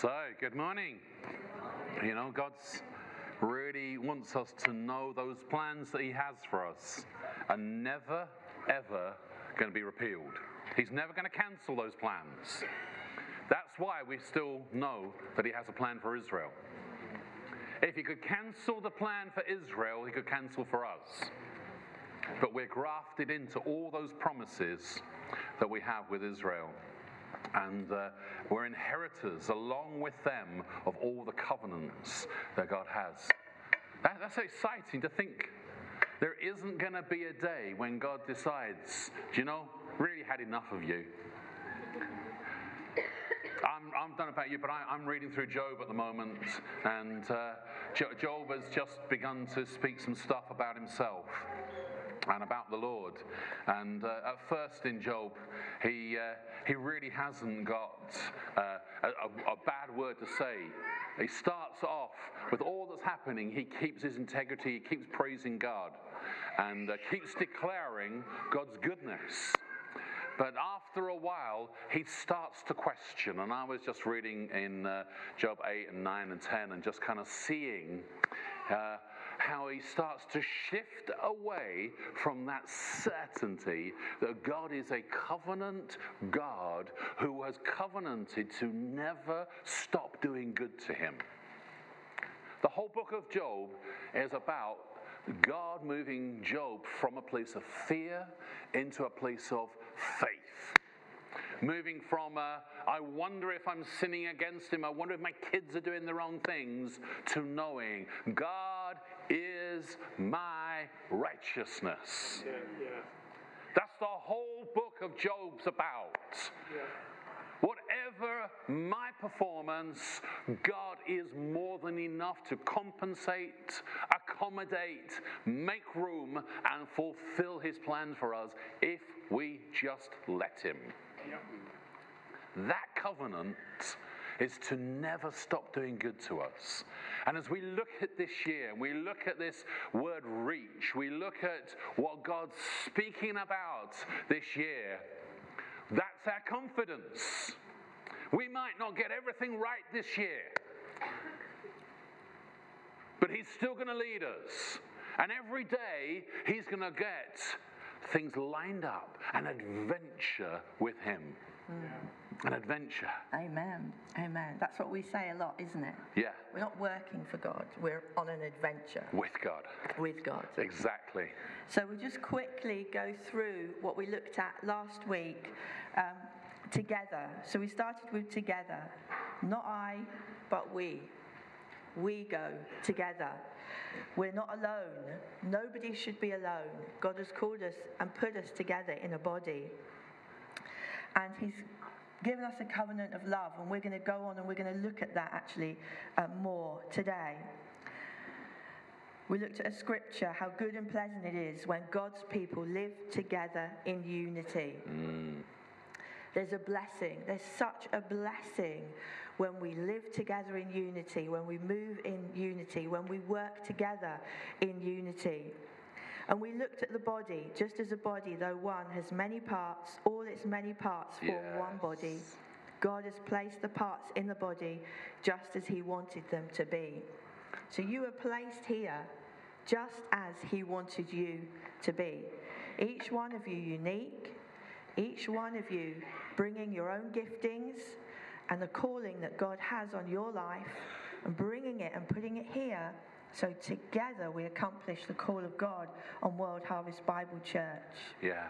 So, good morning. You know, God's really wants us to know those plans that He has for us are never, ever going to be repealed. He's never going to cancel those plans. That's why we still know that He has a plan for Israel. If He could cancel the plan for Israel, He could cancel for us. But we're grafted into all those promises that we have with Israel and uh, we're inheritors along with them of all the covenants that God has. That, that's exciting to think. There isn't going to be a day when God decides, do you know, really had enough of you. I'm, I'm done about you, but I, am reading through Job at the moment, and uh, Job has just begun to speak some stuff about himself and about the Lord. And uh, at first in Job, he, uh, he really hasn't got uh, a, a, bad word to say. He starts off with all that's happening, he keeps his integrity, he keeps praising God, and uh, keeps declaring God's goodness. But after a while, he starts to question. And I was just reading in uh, Job 8 and 9 and 10 and just kind of seeing uh, he starts to shift away from that certainty that God is a covenant God who has covenanted to never stop doing good to him. The whole book of Job is about God moving Job from a place of fear into a place of faith. Moving from, I wonder if I'm sinning against him, I wonder if my kids are doing the wrong things, to knowing God is my righteousness. Yeah, yeah. That's the whole book of Job's about. Yeah. Whatever my performance, God is more than enough to compensate, accommodate, make room, and fulfill His plan for us if we just let Him. That covenant is to never stop doing good to us. And as we look at this year, we look at this word reach, we look at what God's speaking about this year, that's our confidence. We might not get everything right this year, but He's still going to lead us. And every day, He's going to get things lined up, an adventure with Him. An adventure. Amen. Amen. That's what we say a lot, isn't it? Yeah. We're not working for God, we're on an adventure. With God. With God. Exactly. So we'll just quickly go through what we looked at last week um, together. So we started with together. Not I, but we we go together. We're not alone. Nobody should be alone. God has called us and put us together in a body. And He's given us a covenant of love, and we're going to go on and we're going to look at that actually uh, more today. We looked at a scripture, how good and pleasant it is when God's people live together in unity. Mm. There's a blessing. There's such a blessing when we live together in unity, when we move in unity, when we work together in unity. And we looked at the body, just as a body, though one, has many parts, all its many parts form yes. one body. God has placed the parts in the body just as He wanted them to be. So you are placed here just as He wanted you to be. Each one of you unique, each one of you bringing your own giftings and the calling that God has on your life and bringing it and putting it here. So together we accomplish the call of God on World Harvest Bible Church. Yeah.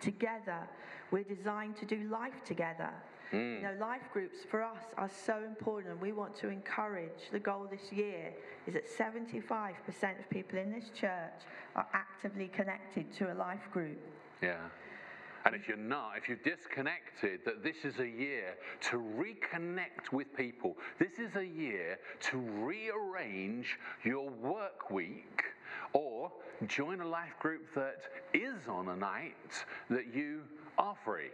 Together, we're designed to do life together. Mm. You know, life groups for us are so important, and we want to encourage. The goal this year is that 75% of people in this church are actively connected to a life group. Yeah. And if you're not, if you've disconnected, that this is a year to reconnect with people. This is a year to rearrange your work week or join a life group that is on a night that you are free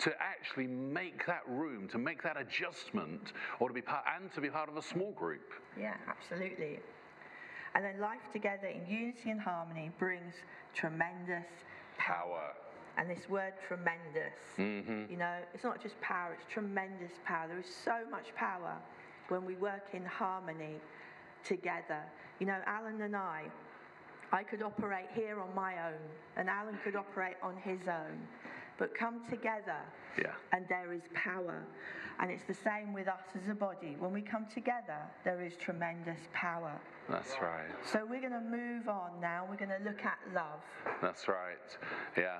to actually make that room, to make that adjustment, or to be part and to be part of a small group. Yeah, absolutely. And then life together in unity and harmony brings tremendous power. And this word tremendous, mm-hmm. you know, it's not just power, it's tremendous power. There is so much power when we work in harmony together. You know, Alan and I, I could operate here on my own, and Alan could operate on his own. But come together, Yeah. and there is power. And it's the same with us as a body. When we come together, there is tremendous power. That's right. So we're going to move on now. We're going to look at love. That's right. Yeah.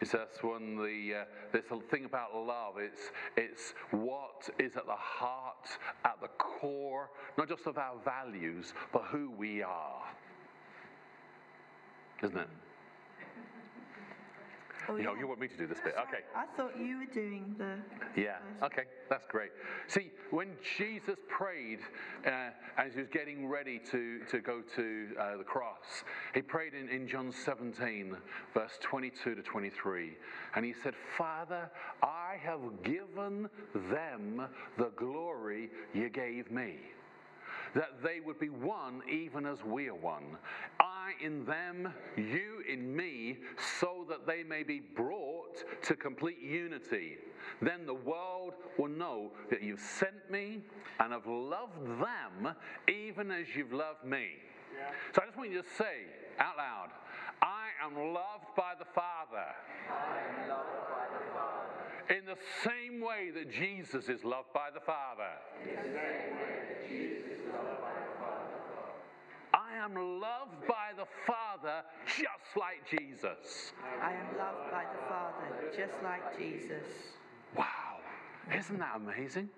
It's that's one the uh, this thing about love. It's it's what is at the heart, at the core, not just of our values, but who we are. Isn't it? Oh, You know, yeah. you want me to do this bit? Okay. I thought you were doing the. Yeah, okay, that's great. See, when Jesus prayed uh, as he was getting ready to, to go to uh, the cross, he prayed in, in John 17, verse 22 to 23. And he said, Father, I have given them the glory you gave me that they would be one even as we are one. I in them, you in me, so that they may be brought to complete unity. Then the world will know that you've sent me and have loved them even as you've loved me. So I just want you to say out loud, I am loved by the Father. In the same way that Jesus is loved by the Father. I am loved by the Father just like Jesus. I am loved by the Father, just like Jesus. Wow, isn't that amazing?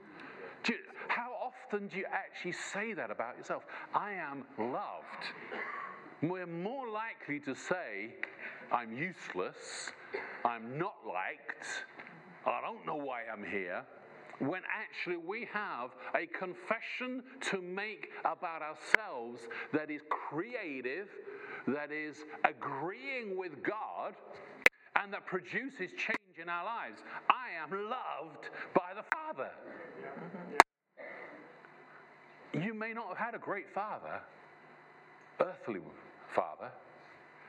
You, how often do you actually say that about yourself? I am loved. We're more likely to say, I'm useless, I'm not liked, I don't know why I'm here, when actually we have a confession to make about ourselves that is creative, that is agreeing with God, and that produces change in our lives. I am loved by the Father. You may not have had a great father, earthly father.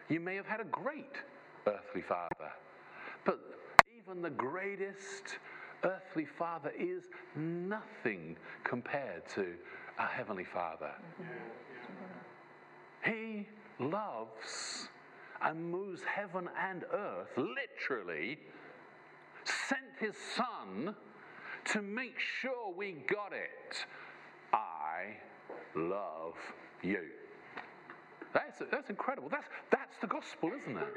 You may have had a great earthly father. But even the greatest earthly father is nothing compared to our heavenly father. He loves and moves heaven and earth, literally, sent his son to make sure we got it. I love you. That's, that's incredible. That's, that's the gospel, isn't it?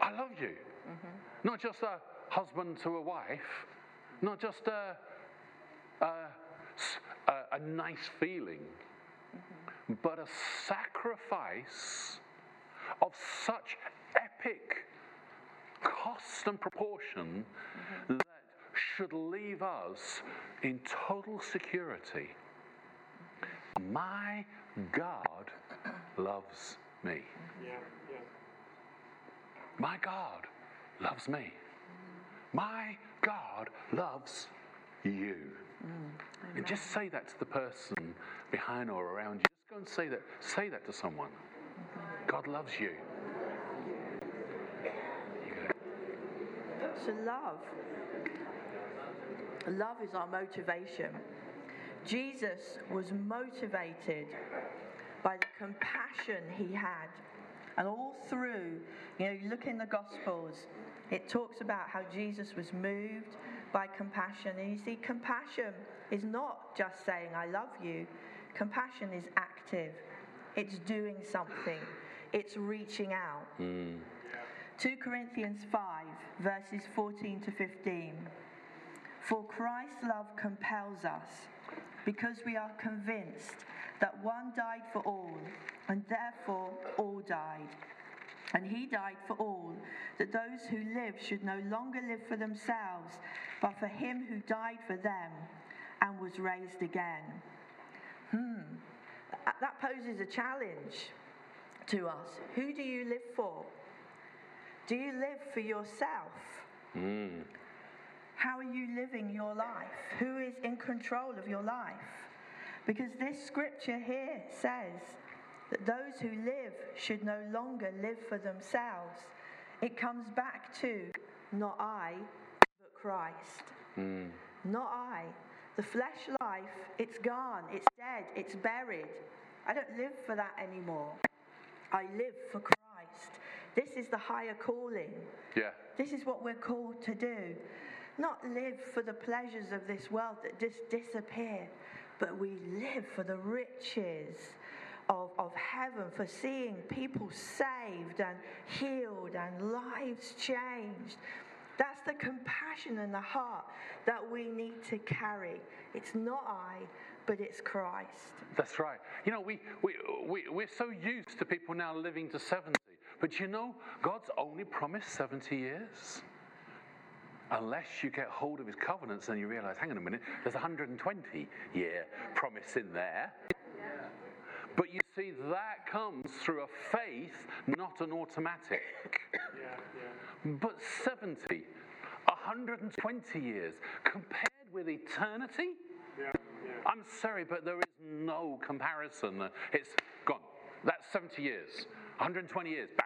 I love you. Not just a husband to a wife, not just a, a, a, nice feeling, but a sacrifice of such epic cost and proportion that should leave us in total security. My God loves me. Yeah. My God loves me. My God loves you. And just say that to the person behind or around you. Just go and say that. Say that to someone. God loves you. So, love. Love is our motivation. Jesus was motivated by the compassion he had. And all through, you know, you look in the Gospels, it talks about how Jesus was moved by compassion. And you see, compassion is not just saying, I love you, compassion is active, it's doing something, it's reaching out. Mm. 2 Corinthians 5, verses 14 to 15. For Christ's love compels us, because we are convinced that one died for all, and therefore all died. And he died for all, that those who live should no longer live for themselves, but for him who died for them and was raised again. Hmm. That- poses a challenge to us. Who do you live for? Do you live for yourself? Hmm. How are you living your life? Who is in control of your life? Because this scripture here says that those who live should no longer live for themselves. it comes back to not I, but Christ. Hmm. Not I. The flesh life, it's gone, it's dead, it's buried. I don't live for that anymore. I live for Christ. This is the higher calling. Yeah. This is what we're called to do. Not live for the pleasures of this world that just disappear, but we live for the riches of, of heaven, for seeing people saved and healed and lives changed. That's the compassion and the heart that we need to carry. It's not I, but it's Christ. That's right. You know, we, we, we, we're so used to people now living to 70. But you know, God's only promised 70 years. Unless you get hold of his covenants and you realize, hang on a minute, there's a 120 year promise in there. But you see, that comes through a faith, not an automatic. But 70, 120 years, compared with eternity, I'm sorry, but there is no comparison. It's gone. That's 70 years, 120 years, back.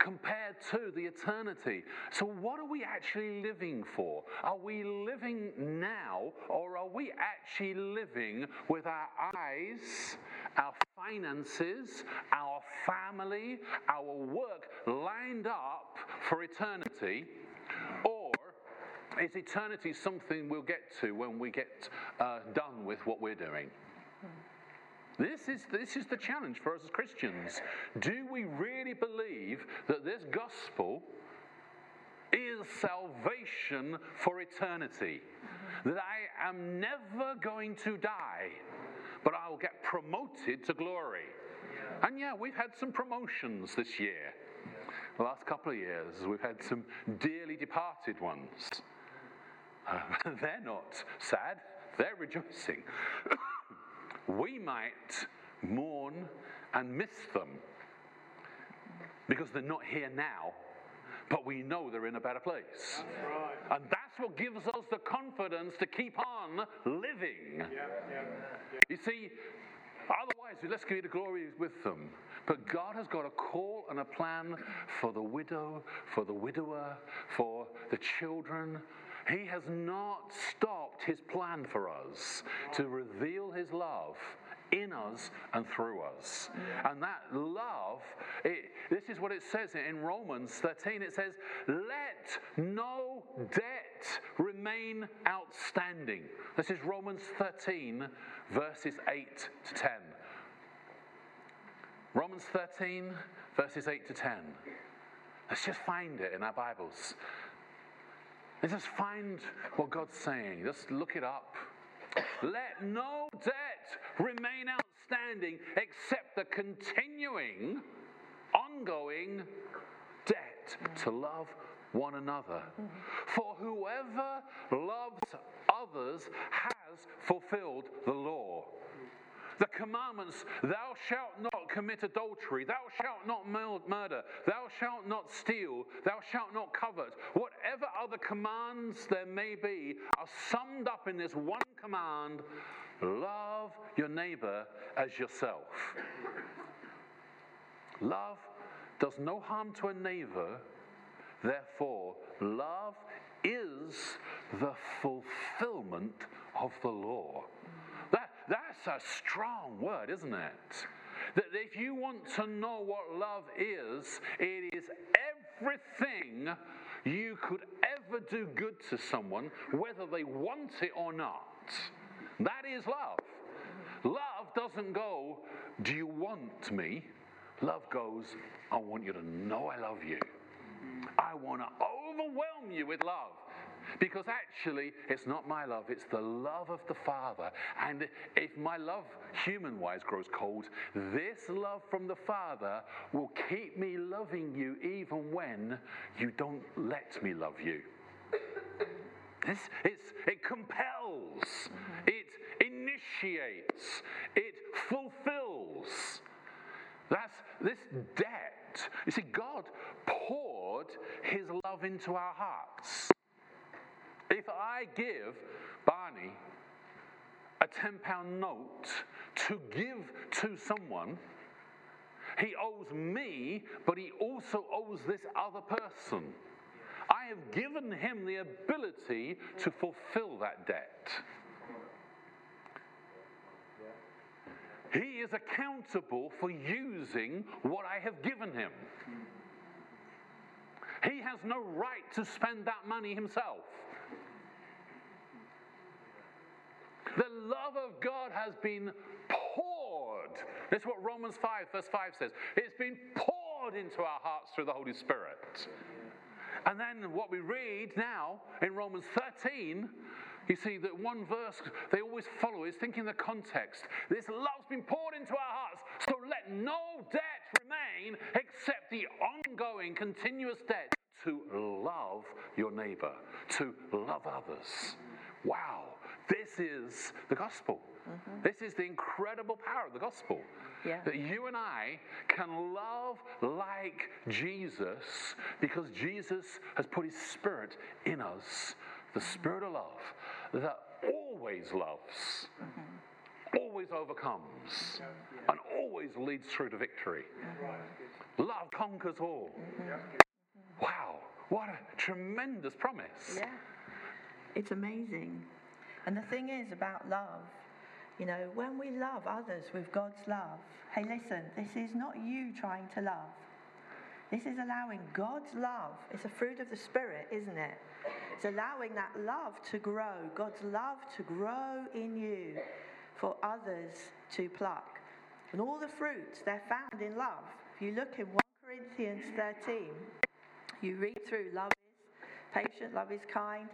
Compared to the eternity. So, what are we actually living for? Are we living now, or are we actually living with our eyes, our finances, our family, our work lined up for eternity? Or is eternity something we'll get to when we get uh, done with what we're doing? This is, this is the challenge for us as Christians. Do we really believe that this gospel is salvation for eternity? That I am never going to die, but I'll get promoted to glory. And yeah, we've had some promotions this year. The last couple of years, we've had some dearly departed ones. Uh, they're not sad, they're rejoicing. we might mourn and miss them because they're not here now, but we know they're in a better place. And that's what gives us the confidence to keep on living. You see, otherwise, let's give you the glory with them. But God has got a call and a plan for the widow, for the widower, for the children. He has not stopped his plan for us to reveal his love in us and through us. And that love, it, this is what it says in Romans 13 it says, Let no debt remain outstanding. This is Romans 13, verses 8 to 10. Romans 13, verses 8 to 10. Let's just find it in our Bibles. Just find what God's saying. Just look it up. Let no debt remain outstanding except the continuing, ongoing debt to love one another. For whoever loves others has fulfilled the law. The commandments, thou shalt not commit adultery, thou shalt not murder, thou shalt not steal, thou shalt not covet. Whatever other commands there may be are summed up in this one command love your neighbor as yourself. Love does no harm to a neighbor, therefore, love is the fulfillment of the law. That, that's a strong word, isn't it? That if you want to know what love is, it is everything you could ever do good to someone, whether they want it or not. That is love. Love doesn't go, Do you want me? Love goes, I want you to know I love you. I want to overwhelm you with love. Because actually, it's not my love, it's the love of the Father. And if my love, human wise, grows cold, this love from the Father will keep me loving you even when you don't let me love you. It's, it's, it compels, it initiates, it fulfills. That's this debt. You see, God poured his love into our hearts. If I give Barney a £10 note to give to someone, He owes me, but he also owes this other person. I have given him the ability to fulfill that debt. He is accountable for using what I have given him. He has no right to spend that money himself. The love of God has been poured. That's what Romans 5, verse 5 says. It's been poured into our hearts through the Holy Spirit. And then what we read now in Romans 13, you see that one verse they always follow is thinking the context. This love's been poured into our hearts, so let no debt remain except the ongoing, continuous debt to love your neighbor, to love others. Wow, this is the gospel. Mm-hmm. This is the incredible power of the gospel. Yeah. That you and I can love like Jesus because Jesus has put his spirit in us, the spirit of love that always loves, mm-hmm. always overcomes, and always leads through to victory. Mm-hmm. Love conquers all. Mm-hmm. Wow, what a tremendous promise. Yeah, it's amazing. And the thing is about love, you know, when we love others with God's love, hey, listen, this is not you trying to love. This is allowing God's love. It's a fruit of the Spirit, isn't it? It's allowing that love to grow, God's love to grow in you for others to pluck. And all the fruits, they're found in love. If you look in 1 Corinthians 13, you read through love is patient, love is kind,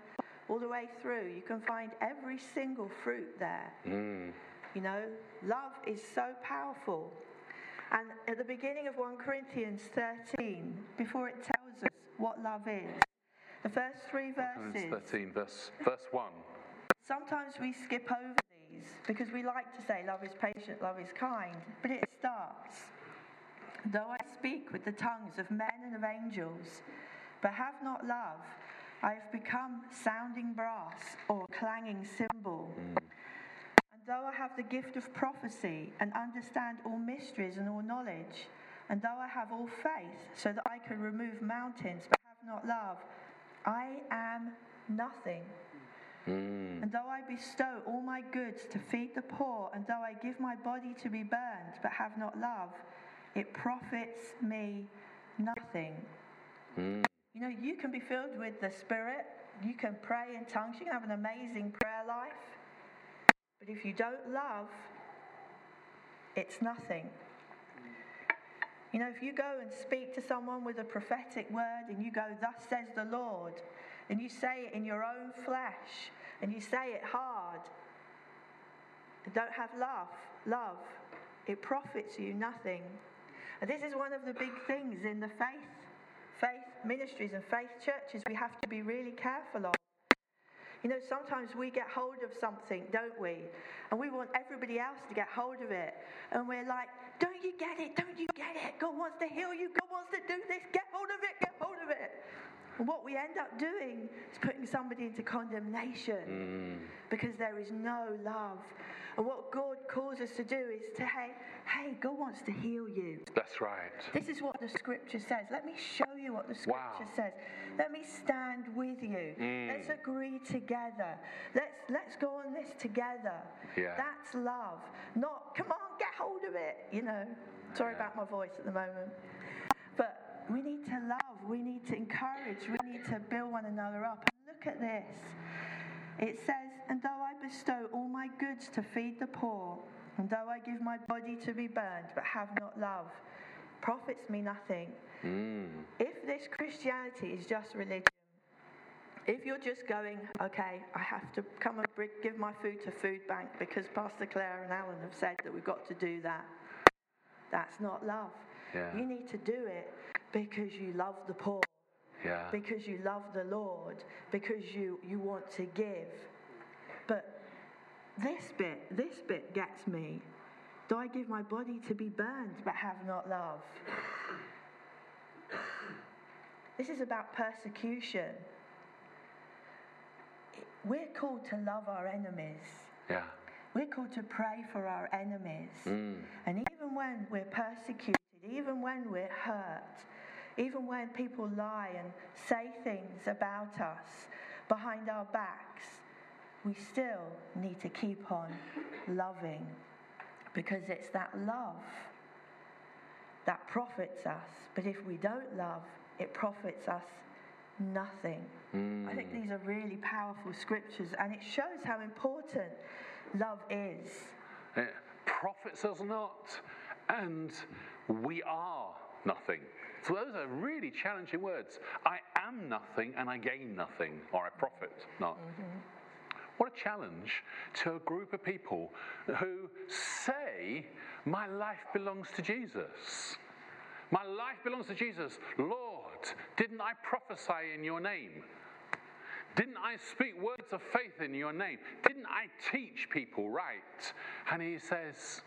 all the way through, you can find every single fruit there. Mm. You know, love is so powerful. And at the beginning of 1 Corinthians 13, before it tells us what love is, the first three verses. 13, verse, verse 1. Sometimes we skip over these because we like to say love is patient, love is kind, but it starts. Though I speak with the tongues of men and of angels, but have not love, I have become sounding brass or clanging cymbal. Mm. And though I have the gift of prophecy and understand all mysteries and all knowledge, and though I have all faith so that I can remove mountains but have not love, I am nothing. Mm. And though I bestow all my goods to feed the poor, and though I give my body to be burned but have not love, it profits me nothing. Mm. You know, you can be filled with the Spirit, you can pray in tongues, you can have an amazing prayer life. But if you don't love, it's nothing. You know, if you go and speak to someone with a prophetic word and you go, Thus says the Lord, and you say it in your own flesh, and you say it hard, don't have love, love, it profits you nothing. And this is one of the big things in the faith faith ministries and faith churches we have to be really careful of. You know, sometimes we get hold of something, don't we? And we want everybody else to get hold of it. And we're like, don't you get it? Don't you get it? God wants to heal you. God wants to do this. Get hold of it. Get hold of it. And what we end up doing is putting somebody into condemnation mm. because there is no love. And what God calls us to do is to, hey, hey, God wants to heal you. That's right. This is what the scripture says. Let me show you what the scripture wow. says. Let me stand with you. Mm. Let's agree together. Let's let's go on this together. Yeah. That's love. Not come on, get hold of it, you know. Sorry yeah. about my voice at the moment. But we need to love, we need to encourage, we need to build one another up. And look at this. It says, And though I bestow all my goods to feed the poor, and though I give my body to be burned, but have not love, profits me nothing. Mm. If this Christianity is just religion, if you're just going, okay, I have to come and give my food to food bank because Pastor Clair and Alan have said that we've got to do that, that's not love. Yeah. You need to do it because you love the poor yeah. because you love the Lord, because you, you want to give. But this bit, this bit gets me. Do I give my body to be burned but have not love? This is about persecution. We're called to love our enemies. Yeah. We're called to pray for our enemies. Mm. And even when we're persecuted, even when we're hurt, even when people lie and say things about us behind our backs, we still need to keep on loving because it's that love that profits us. But if we don't love, it profits us nothing. I think hmm. these are really powerful scriptures and it shows how important love is. It profits us not, and we are nothing. So those are really challenging words. I am nothing and I gain nothing, or I profit not. Mm-hmm. What a challenge to a group of people who say, My life belongs to Jesus. My life belongs to Jesus. Lord, didn't I prophesy in your name? Didn't I speak words of faith in your name? Didn't I teach people right? And he says,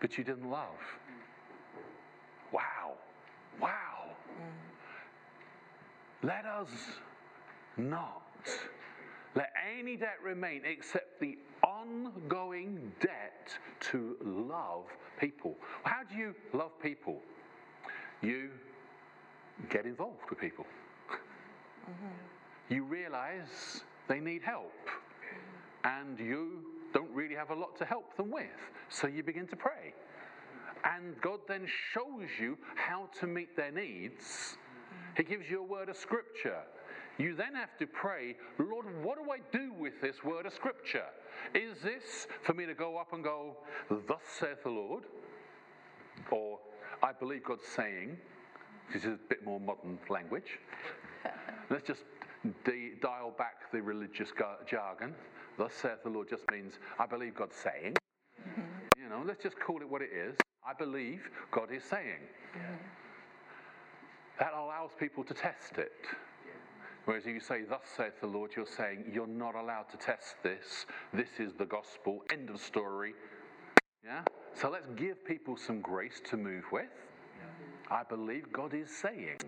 But you didn't love. Wow. Wow. Let us not let any debt remain except the ongoing debt to love people. How do you love people? You get involved with people. You realize they need help, and you don't really have a lot to help them with, so you begin to pray. And God then shows you how to meet their needs. He gives you a word of scripture. You then have to pray, Lord, what do I do with this word of scripture? Is this for me to go up and go, Thus saith the Lord? Or I believe God's saying, this is a bit more modern language. Let's just de- dial back the religious gar- jargon. Thus saith the Lord just means, I believe God's saying. Mm-hmm. You know, let's just call it what it is. I believe God is saying. That allows people to test it. Whereas if you say, Thus saith the Lord, you're saying, You're not allowed to test this. This is the gospel. End of story. Yeah? So let's give people some grace to move with. I believe God is saying.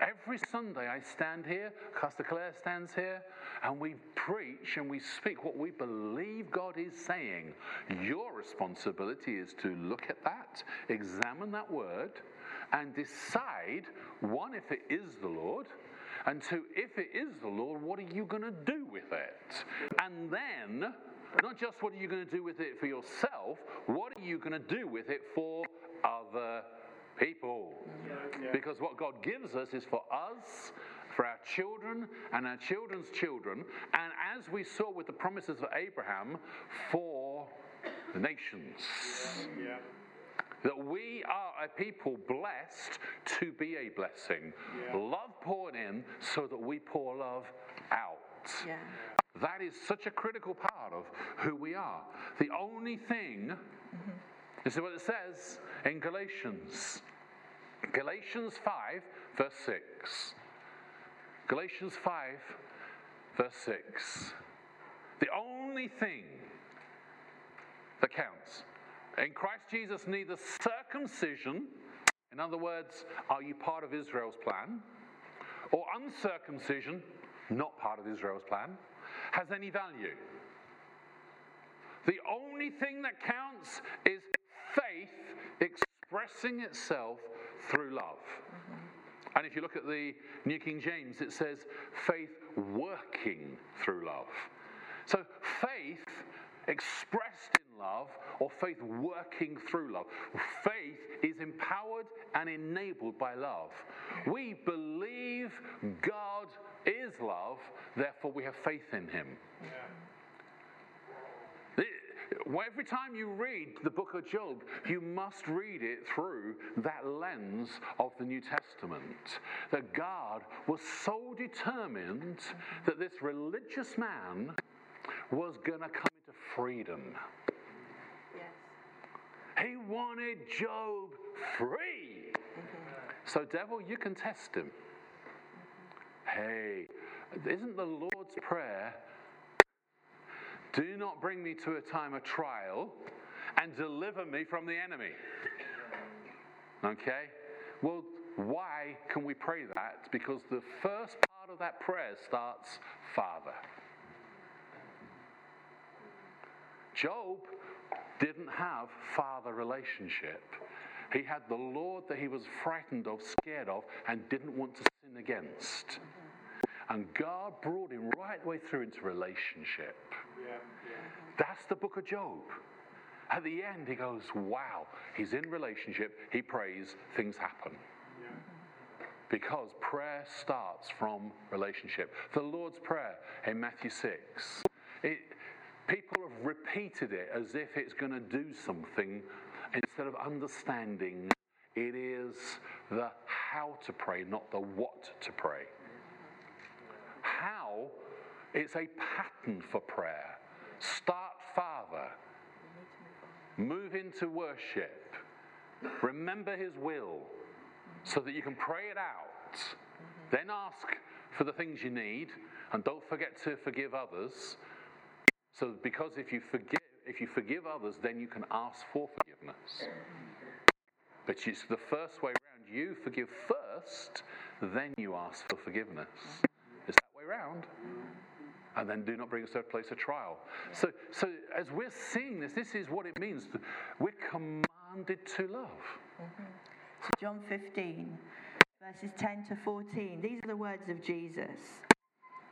Every Sunday I stand here, Pastor Clair stands here, and we preach and we speak what we believe God is saying. Your responsibility is to look at that, examine that word, and decide one, if it is the Lord, and two, if it is the Lord, what are you going to do with it? And then, not just what are you going to do with it for yourself, what are you going to do with it for other people? Because what God gives us is for us, for our children, and our children's children, and as we saw with the promises of Abraham, for the nations. Yeah. That we are a people blessed to be a blessing. Yeah. Love poured in so that we pour love out. Yeah. That is such a critical part of who we are. The only thing, mm-hmm. this is what it says in Galatians. Galatians 5, verse 6. Galatians 5, verse 6. The only thing that counts. In Christ Jesus, neither circumcision, in other words, are you part of Israel's plan, or uncircumcision, not part of Israel's plan, has any value. The only thing that counts is faith expressing itself through love. Mm-hmm. And if you look at the New King James, it says faith working through love. So faith expressed in love or faith working through love. Faith is empowered and enabled by love. We believe God is love, therefore we have faith in him. The- Every time you read the book of Job, you must read it through that lens of the New Testament. That God was so determined that this religious man was going to come into freedom. Yes. He wanted Job free. Mm-hmm. So, devil, you can test him. Mm-hmm. Hey, isn't the Lord's Prayer do not bring me to a time of trial and deliver me from the enemy? Okay? Well, why can we pray that? Because the first part of that prayer starts Father. Job didn't have father relationship. He had the Lord that he was frightened of, scared of, and didn't want to sin against. And God brought him right way through into relationship. That's the book of Job. At the end, he goes, Wow, he's in relationship, he prays, things happen. Because prayer starts from relationship. The Lord's Prayer in Matthew 6, it, people have repeated it as if it's going to do something instead of understanding it is the how to pray, not the what to pray. How, it's a pattern for prayer. Start Father, move into worship, remember His will so that you can pray it out. Then ask for the things you need, and don't forget to forgive others. So, because if you forgive, if you forgive others, then you can ask for forgiveness. But it's the first way around. You forgive first, then you ask for forgiveness. It's that way around. And then do not bring us to a place of trial. So, so as we're seeing this, this is what it means. We're commanded to love. Mm-hmm. So John 15, verses 10 to 14. These are the words of Jesus.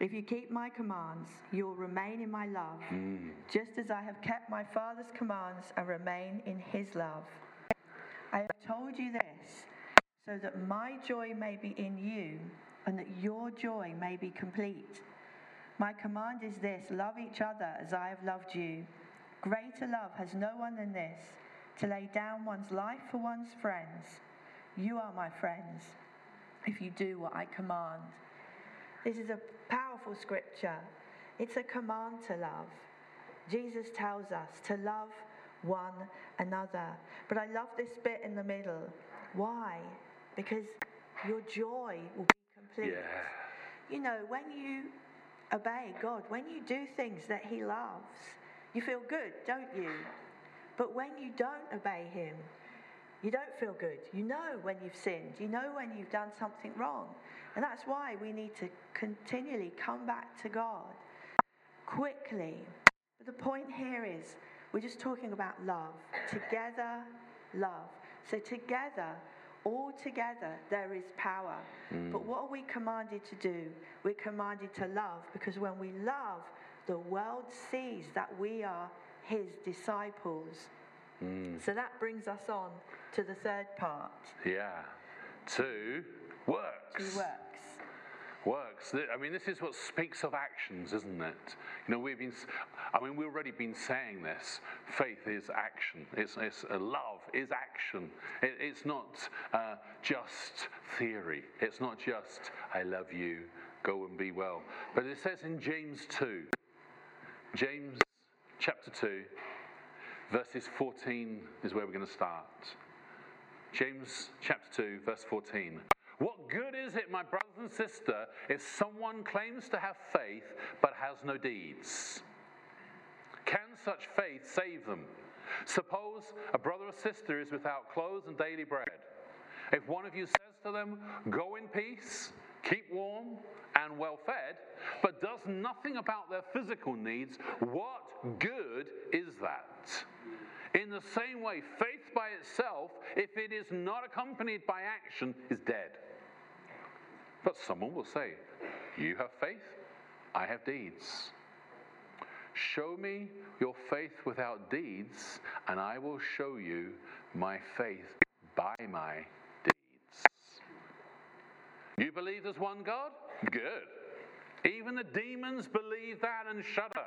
If you keep my commands, you'll remain in my love, mm. just as I have kept my Father's commands and remain in his love. I have told you this so that my joy may be in you and that your joy may be complete. My command is this love each other as I have loved you. Greater love has no one than this to lay down one's life for one's friends. You are my friends if you do what I command. This is a powerful scripture. It's a command to love. Jesus tells us to love one another. But I love this bit in the middle. Why? Because your joy will be complete. Yeah. You know, when you obey God, when you do things that He loves, you feel good, don't you? But when you don't obey Him, you don't feel good. You know when you've sinned. You know when you've done something wrong. And that's why we need to continually come back to God quickly. But the point here is we're just talking about love. Together, love. So, together, all together, there is power. But mm. what are we commanded to do? We're commanded to love because when we love, the world sees that we are His disciples. Mm. So that brings us on to the third part. Yeah. Two works. Two works. Works. I mean, this is what speaks of actions, isn't it? You know, we've been. I mean, we've already been saying this. Faith is action. It's, it's uh, love is action. It, it's not uh, just theory. It's not just I love you, go and be well. But it says in James two. James chapter two, verses 14 is where we're going to start. James chapter 2, verse 14. What good is it, my brothers and sister, if someone claims to have faith but has no deeds? Can such faith save them? Suppose a brother or sister is without clothes and daily bread. If one of you says to them, Go in peace, keep warm and well fed, but does nothing about their physical needs, what good is that? In the same way, faith by itself, if it is not accompanied by action, is dead. But someone will say, You have faith, I have deeds. Show me your faith without deeds, and I will show you my faith by my deeds. You believe there's one God? Good. Even the demons believe that and shudder.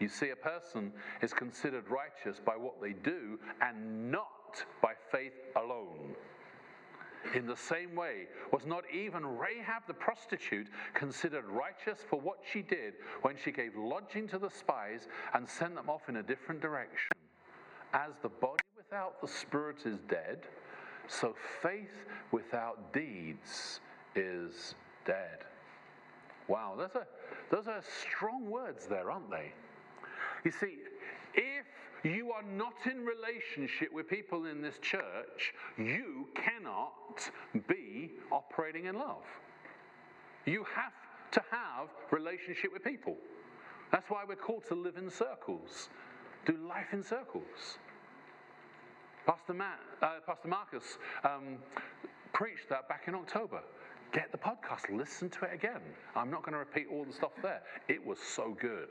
You see, a person is considered righteous by what they do and not by faith alone. In the same way, was not even Rahab the prostitute considered righteous for what she did when she gave lodging to the spies and sent them off in a different direction? As the body without the Spirit is dead, so faith without deeds is dead. Wow, those are, those are strong words there, aren't they? You see, if you are not in relationship with people in this church, you cannot be operating in love. You have to have relationship with people. That's why we're called to live in circles, do life in circles. Pastor, Matt, uh, Pastor Marcus um, preached that back in October. Get the podcast, listen to it again. I'm not going to repeat all the stuff there. It was so good.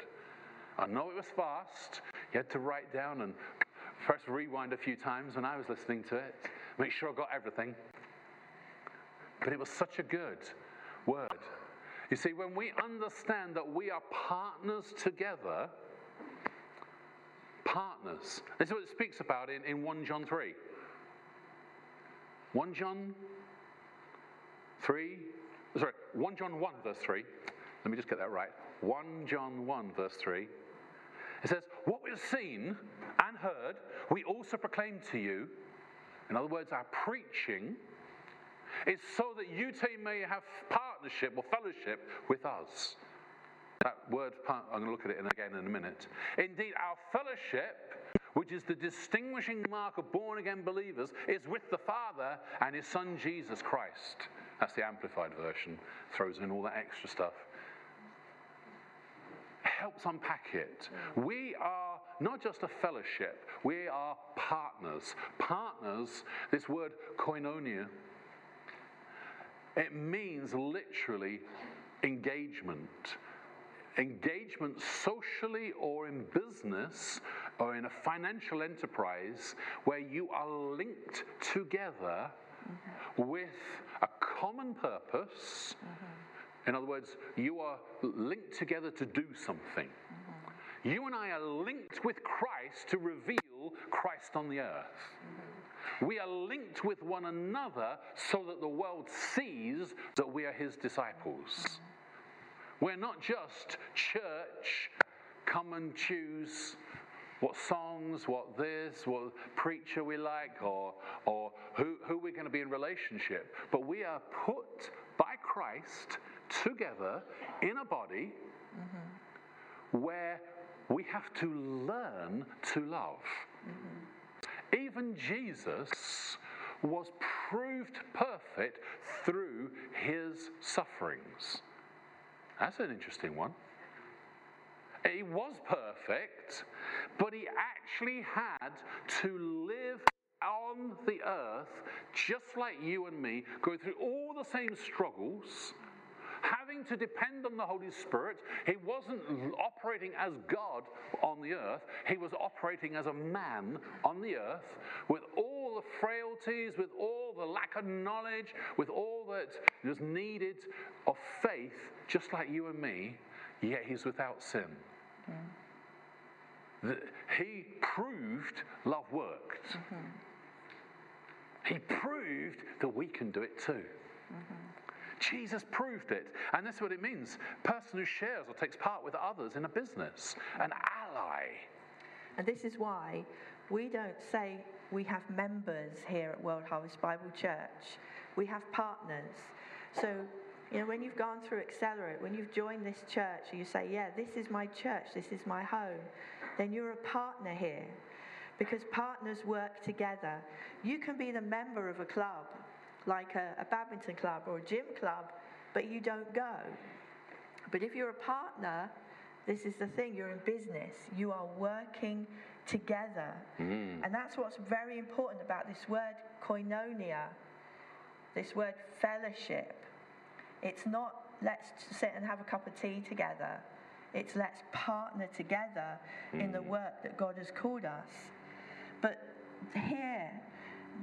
I know it was fast. You had to write down and press rewind a few times when I was listening to it, make sure I got everything. But it was such a good word. You see, when we understand that we are partners together, partners, this is what it speaks about in, in 1 John 3. 1 John 3, sorry, 1 John 1, verse 3. Let me just get that right. 1 John 1, verse 3. It says, What we've seen and heard, we also proclaim to you. In other words, our preaching is so that you too may have partnership or fellowship with us. That word, I'm going to look at it again in a minute. Indeed, our fellowship, which is the distinguishing mark of born again believers, is with the Father and His Son Jesus Christ. That's the amplified version, throws in all that extra stuff. Helps unpack it. We are not just a fellowship, we are partners. Partners, this word koinonia, it means literally engagement. Engagement socially or in business or in a financial enterprise where you are linked together mm-hmm. with a common purpose. Mm-hmm. In other words, you are linked together to do something. Mm-hmm. You and I are linked with Christ to reveal Christ on the earth. We are linked with one another so that the world sees that we are his disciples. We're not just church, come and choose what songs, what this, what preacher we like, or, or who, who we're going to be in relationship. But we are put by Christ together in a body mm-hmm. where we have to learn to love. Mm-hmm. Even Jesus was proved perfect through his sufferings. That's an interesting one. He was perfect, but he actually had to live on the earth just like you and me, go through all the same struggles having to depend on the Holy Spirit. He wasn't operating as God on the earth, he was operating as a man on the earth with all the frailties, with all the lack of knowledge, with all that was needed of faith, just like you and me, yet he's without sin. Mm. he proved love worked. Mm-hmm. He proved that we can do it too. Mm-hmm. Jesus proved it. And that's what it means. Person who shares or takes part with others in a business, an ally. And this is why we don't say we have members here at World Harvest Bible Church. We have partners. So, you know, when you've gone through Accelerate, when you've joined this church, and you say, Yeah, this is my church, this is my home, then you're a partner here because partners work together. You can be the member of a club like a, a badminton club or a gym club, but you don't go. But if you're a partner, this is the thing you're in business, you are working together. Mm. And that's what's very important about this word koinonia, this word fellowship. It's not let's sit and have a cup of tea together, it's let's partner together mm. in the mm. work that God has called us. But here,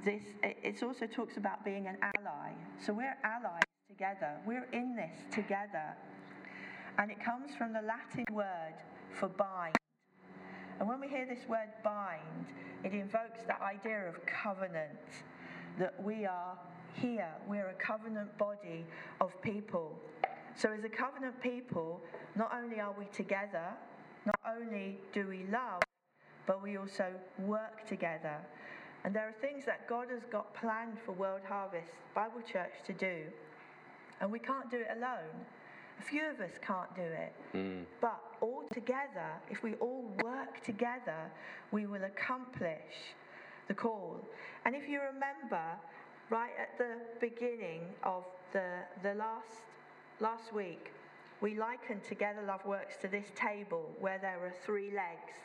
this it also talks about being an ally. So we're allies together. We're in this together. And it comes from the Latin word for bind. And when we hear this word bind, it invokes the idea of covenant, that we are here, we're a covenant body of people. So, as a covenant people, not only are we together, not only do we love, but we also work together. And there are things that God has got planned for World Harvest Bible Church to do. And we can't do it alone. A few of us can't do it. Mm. But all together, if we all work together, we will accomplish the call. And if you remember, right at the beginning of the, the last, last week, we likened Together Love Works to this table where there are three legs.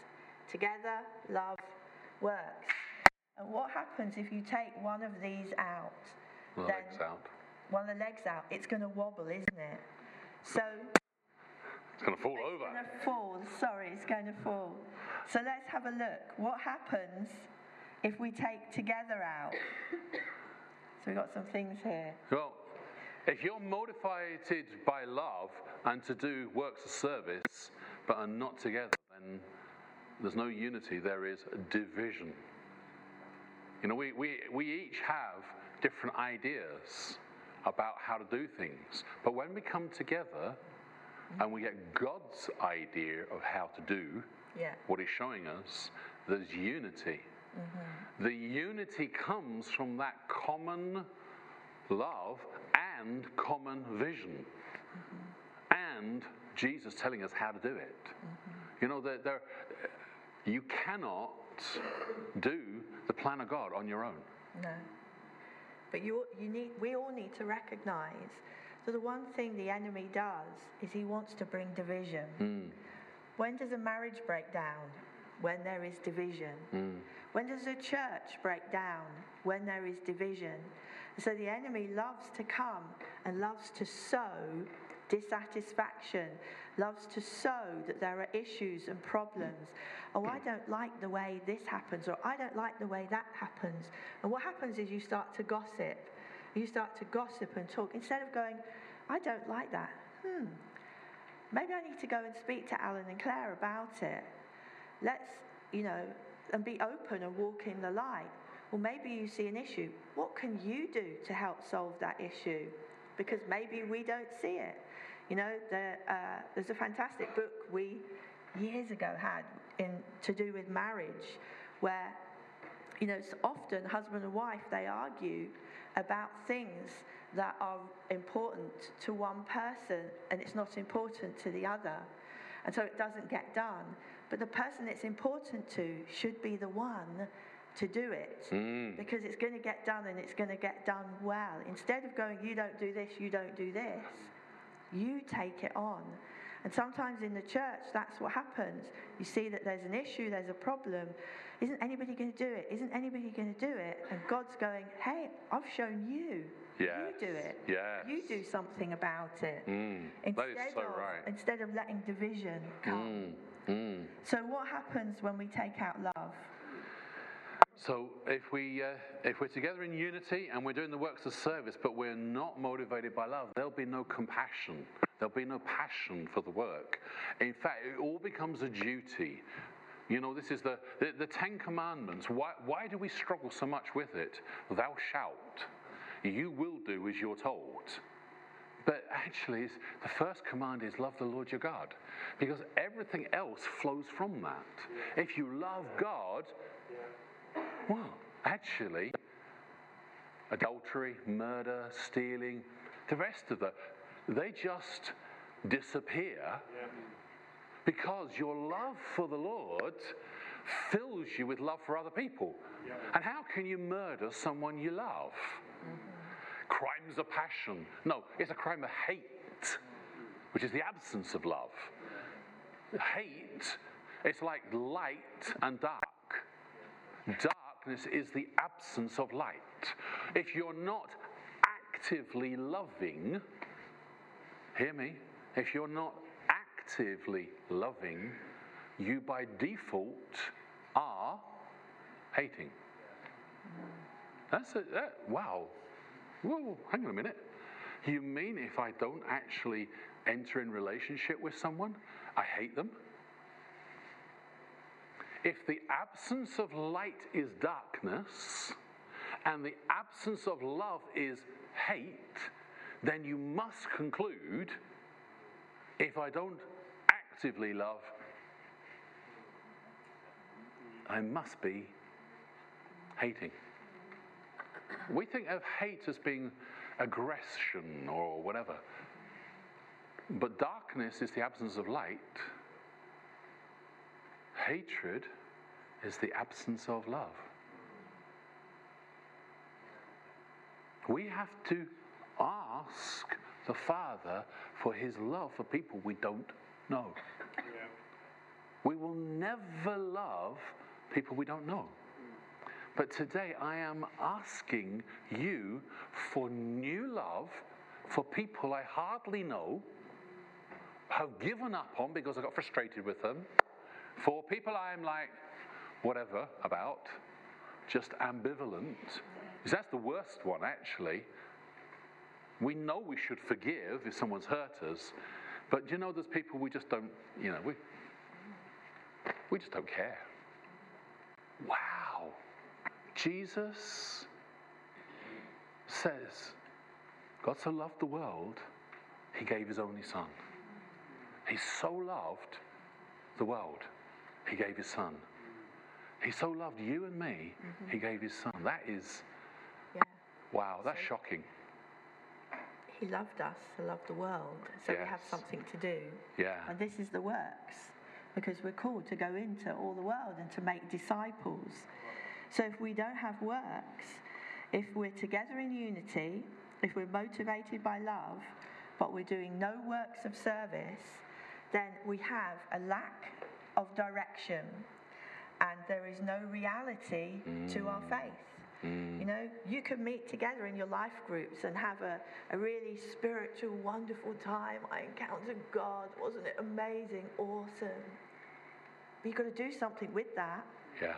Together, love works. And what happens if you take one of these out? Well, then legs out. one of the legs out, it's going to wobble, isn't it? So It's going to fall it's over. going to fall. Sorry, it's going to fall. So let's have a look. What happens if we take together out? So we've got some things here. Well, if you're motivated by love and to do works of service, but are not together, then there's no unity, there is division. You know, we, we, we each have different ideas about how to do things, but when we come together and we get God's idea of how to do Yeah. what He's showing us, there's unity. Mm-hmm. The unity comes from that common love and common vision. Mm-hmm. And Jesus telling us how to do it. Mm-hmm. You know, there, there, you cannot do the plan of God on your own. No. But you, you need, we all need to recognize that the one thing the enemy does is he wants to bring division. Hmm. When does a marriage break down? When there is division. Hmm. When does a church break down? When there is division. So the enemy loves to come and loves to sow dissatisfaction, loves to sow that there are issues and problems. Oh, I don't like the way this happens, or I don't like the way that happens. And what happens is you start to gossip. You start to gossip and talk instead of going, I don't like that. Hmm, maybe I need to go and speak to Alan and Clair about it. Let's, you know, and be open and walk in the light. Well, maybe you see an issue. What can you do to help solve that issue? Because maybe we don't see it. You know, the, uh, there's a fantastic book we years ago had in to do with marriage, where you know, it's often husband and wife, they argue about things that are important to one person and it's not important to the other. And so it doesn't get done. But the person it's important to should be the one to do it because it's going to get done and it's going to get done well. Instead of going, you don't do this, you don't do this, you take it on. And sometimes in the church, that's what happens. You see that there's an issue, there's a problem. Isn't anybody going to do it? Isn't anybody going to do it? And God's going, hey, I've shown you. Yes. You do it. Yes. You do something about it. Mm. That is so of, right. Instead of letting division come. Mm. Mm. So, what happens when we take out love? So if we uh, if we're together in unity and we're doing the works of service, but we're not motivated by love, there'll be no compassion. There'll be no passion for the work. In fact, it all becomes a duty. You know, this is the, the, the Ten Commandments. Why, why do we struggle so much with it? Thou shalt. You will do as you're told. But actually, the first command is love the Lord your God, because everything else flows from that. If you love God, well, actually, adultery, murder, stealing, the rest of the, they just disappear because your love for the Lord fills you with love for other people. And how can you murder someone you love? Mm-hmm. Crimes of passion. No, it's a crime of hate, which is the absence of love. Hate, it's like light and dark. Darkness is the absence of light. If you're not actively loving, hear me, if you're not actively loving, you by default are hating. That's a, that, wow. Whoa, hang on a minute. You mean if I don't actually enter in relationship with someone, I hate them? If the absence of light is darkness and the absence of love is hate, then you must conclude if I don't actively love, I must be hating. We think of hate as being aggression or whatever. But darkness is the absence of light. Hatred is the absence of love. We have to ask the Father for his love for people we don't know. We will never love people we don't know. But today I am asking you for new love for people I hardly know, have given up on because I got frustrated with them, for people I'm like, whatever about, just ambivalent. Because that's the worst one, actually. We know we should forgive if someone's hurt us, but you know, there's people we just don't, you know, we, we just don't care. Wow. Jesus says, God so loved the world, he gave his only son. He so loved the world, he gave his son. He so loved you and me, mm-hmm. he gave his son. That is, yeah. wow, that's so, shocking. He loved us to love the world, so yes. we have something to do. Yeah. And this is the works, because we're called to go into all the world and to make disciples. So if we don't have works, if we're together in unity, if we're motivated by love, but we're doing no works of service, then we have a lack of direction and there is no reality mm. to our mm. faith. Mm. You know, you can meet together in your life groups and have a, a really spiritual, wonderful time. I encountered God. Wasn't it amazing? Awesome. But you've got to do something with that. Yeah.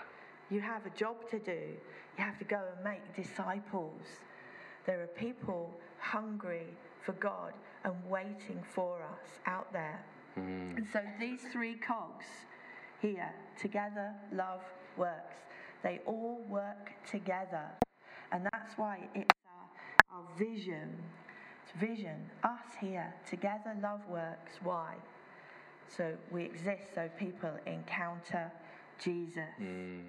You have a job to do. You have to go and make disciples. There are people hungry for God and waiting for us out there. Mm. And so these three cogs here together, love, works they all work together. And that's why it's our, our vision. It's vision. Us here together, love works. Why? So we exist so people encounter Jesus. Mm.